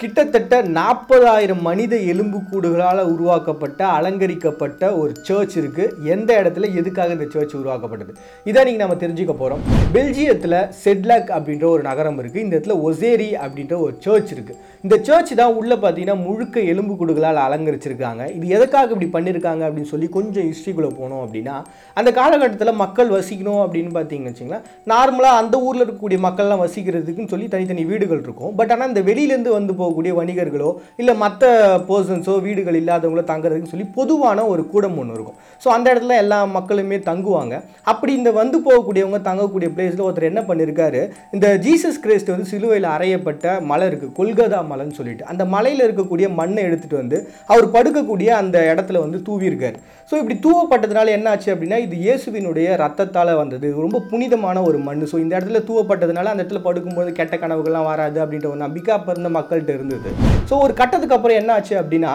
கிட்டத்தட்ட நாற்பதாயிரம் மனித எலும்புக்கூடுகளால் உருவாக்கப்பட்ட அலங்கரிக்கப்பட்ட ஒரு சர்ச் இருக்குது எந்த இடத்துல எதுக்காக இந்த சர்ச் உருவாக்கப்பட்டது? இதை நீங்கள் நம்ம தெரிஞ்சுக்க போகிறோம் பெல்ஜியத்தில் செட்லக் அப்படின்ற ஒரு நகரம் இருக்குது இந்த இடத்துல ஒசேரி அப்படின்ற ஒரு சர்ச் இருக்குது இந்த சர்ச் தான் உள்ளே பார்த்தீங்கன்னா முழுக்க எலும்புக்கூடுகளால் அலங்கரிச்சிருக்காங்க. இது எதுக்காக இப்படி பண்ணியிருக்காங்க அப்படின்னு சொல்லி கொஞ்சம் ஹிஸ்ட்ரிக்குள்ளே போனோம் அப்படின்னா அந்த காலகட்டத்தில் மக்கள் வசிக்கணும் அப்படின்னு பார்த்தீங்கன்னு வச்சுங்களேன் நார்மலாக அந்த ஊரில் இருக்கக்கூடிய மக்கள்லாம் வசிக்கிறதுக்குன்னு சொல்லி தனித்தனி வீடுகள் இருக்கும். பட் ஆனால் இந்த வெளியிலேருந்து வந்து போகக்கூடிய வணிகர்களோ இல்லை மற்ற பர்சன்ஸோ வீடுகள் இல்லாதவங்களோ தங்குறதுக்கு சொல்லி பொதுவான ஒரு கூடம் ஒன்று இருக்கும். ஸோ அந்த இடத்துல எல்லா மக்களுமே தங்குவாங்க. அப்படி இந்த வந்து போகக்கூடியவங்க தங்கக்கூடிய பிளேஸில் ஒருத்தர் என்ன பண்ணியிருக்காரு இந்த ஜீசஸ் கிரைஸ்ட் வந்து சிலுவையில் அறையப்பட்ட மலை இருக்குது கொல்கதா மலைன்னு சொல்லிட்டு. அந்த மலையில் இருக்கக்கூடிய மண்ணை எடுத்துகிட்டு வந்து அவர் படுக்கக்கூடிய அந்த இடத்துல வந்து தூவியிருக்காரு. ஸோ இப்படி தூவப்பட்டதுனால என்ன ஆச்சு அப்படின்னா இது இயேசுவினுடைய ரத்தத்தால் வந்தது. ரொம்ப புனிதமான ஒரு மண் ஸோ இந்த இடத்துல தூவப்பட்டதுனால அந்த இடத்துல படுக்கும்போது கெட்ட கனவுகள்லாம் வராது அப்படின்ற ஒரு நம்பிக்கை அப்போ இருந்த மக்கள்கிட்ட இருந்தது. ஸோ ஒரு கட்டத்துக்கு அப்புறம் என்ன ஆச்சு அப்படின்னா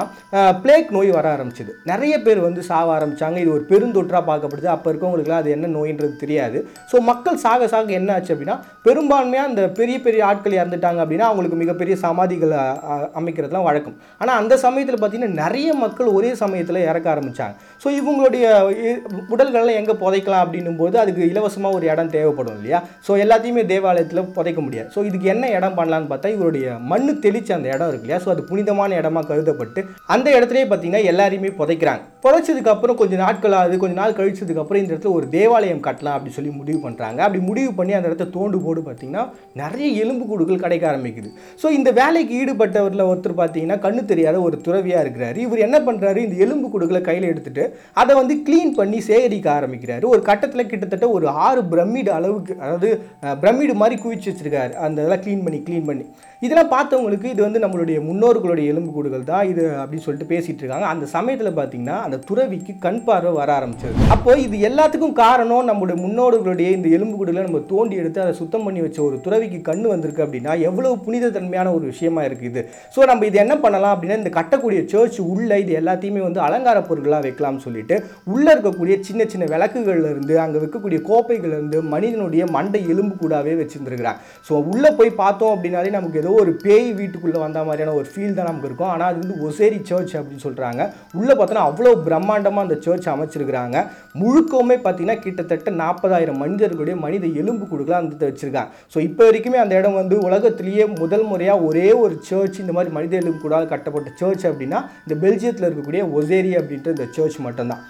பிளேக் நோய் வர ஆரம்பிச்சது. நிறைய பேர் வந்து சாக ஆரம்பிச்சாங்க. இது ஒரு பெருந்தொற்றாக பார்க்கப்படுது. அப்போ இருக்கவங்களுக்குலாம் அது என்ன நோயின்றது தெரியாது. ஸோ மக்கள் சாக சாக என்ன ஆச்சு அப்படின்னா பெரும்பான்மையாக அந்த பெரிய பெரிய ஆட்கள் இறந்துட்டாங்க அப்படின்னா அவங்களுக்கு மிகப்பெரிய சமாதிகள் அமைக்கிறதுலாம் வழக்கம். ஆனால் அந்த சமயத்தில் பார்த்தீங்கன்னா நிறைய மக்கள் ஒரே சமயத்தில் இறக்க ஆரம்பிச்சாங்க. ஸோ இவங்களுடைய இ- உடல்களை எங்கே புதைக்கலாம் அப்படின்னும் போது அதுக்கு இலவசமாக ஒரு இடம் தேவைப்படும் இல்லையா? ஸோ எல்லாத்தையுமே தேவாலயத்தில் புதைக்க முடியாது. ஸோ இதுக்கு என்ன இடம் பண்ணலான்னு பார்த்தா இவருடைய மண்ணு தெளிச்ச அந்த இடம் இருக்கு இல்லையா? ஸோ அது புனிதமான இடமா கருதப்பட்டு அந்த இடத்துலயே பார்த்தீங்கன்னா எல்லாரையுமே புதைக்கிறாங்க. புதைச்சதுக்கு அப்புறம் கொஞ்சம் நாட்கள் ஆகுது கொஞ்சம் நாள் கழிச்சதுக்கு அப்புறம் இந்த இடத்துல ஒரு தேவாலயம் கட்டலாம் அப்படி சொல்லி முடிவு பண்ணுறாங்க அப்படி முடிவு பண்ணி அந்த இடத்த தோண்டு போடு பார்த்தீங்கன்னா நிறைய எலும்பு கூடுகள் கிடைக்க ஆரம்பிக்குது. ஸோ இந்த வேலைக்கு ஈடுபட்டவரில் ஒருத்தர் பார்த்தீங்கன்னா கண்ணு தெரியாத ஒரு துறவியாக இருக்கிறாரு. இவர் என்ன பண்ணுறாரு இந்த எலும்பு கூடுகளை கையில் எடுத்துட்டு அதை வந்து க்ளீன் பண்ணி சேகரிக்க ஆரம்பிக்கிறாரு. ஒரு கட்டத்தில் கிட்டத்தட்ட ஒரு ஆறு பிரமிடு அளவுக்கு அதாவது பிரமிடு மாதிரி குவிச்சு வச்சிருக்காரு. அந்த இதெல்லாம் க்ளீன் பண்ணி க்ளீன் பண்ணி. இதெல்லாம் பார்த்தவங்களுக்கு இது வந்து நம்மளுடைய முன்னோர்களுடைய எலும்புக்கூடுகள் தான் இது அப்படின்னு சொல்லிட்டு பேசிட்டு இருக்காங்க. அந்த சமயத்தில் பார்த்தீங்கன்னா அந்த துறவிக்கு கண் பார்வை வர ஆரம்பிச்சது அப்போ இது எல்லாத்துக்கும் காரணம் நம்மளுடைய முன்னோர்களுடைய இந்த எலும்புக்கூடுகளை நம்ம தோண்டி எடுத்து அதை சுத்தம் பண்ணி வச்ச ஒரு துறவிக்கு கண் வந்திருக்கு அப்படின்னா எவ்வளவு புனித தன்மையான ஒரு விஷயமா இருக்குது ஸோ நம்ம இது என்ன பண்ணலாம் அப்படின்னா இந்த கட்டக்கூடிய சர்ச் உள்ள இது எல்லாத்தையுமே வந்து அலங்கார பொருட்களாக வைக்கலாம்னு சொல்லிட்டு உள்ள இருக்கக்கூடிய சின்ன சின்ன விளக்குகள்ல இருந்து அங்கே வைக்கக்கூடிய கோப்பைகள்ல இருந்து மனிதனுடைய மண்டை எலும்பு கூடாவே வச்சிருந்துருக்கிறாங்க ஸோ உள்ளே போய் பார்த்தோம் அப்படின்னாலே நமக்கு ஏதோ ஒரு பேய் வீட்டுக்குள்ளே வந்த மாதிரியான ஒரு ஃபீல் தான் நமக்கு இருக்கும். ஆனால் அது வந்து ஒசேரி சர்ச் அப்படின்னு சொல்கிறாங்க உள்ளே பார்த்தோன்னா அவ்வளோ பிரம்மாண்டமாக அந்த சர்ச் அமைச்சிருக்கிறாங்க. முழுக்கவுமே பார்த்தீங்கன்னா கிட்டத்தட்ட நாற்பதாயிரம் மனிதர்களுடைய மனித எலும்பு கொடுக்கலாம் அந்த வச்சிருக்காங்க. ஸோ இப்போ வரைக்குமே அந்த இடம் வந்து உலகத்திலேயே முதல் முறையாக ஒரே ஒரு சர்ச் இந்த மாதிரி மனித எலும்பு கூட கட்டப்பட்ட சர்ச் அப்படின்னா இந்த பெல்ஜியத்தில் இருக்கக்கூடிய ஒசேரி அப்படின்ற இந்த சர்ச் மட்டும்தான்.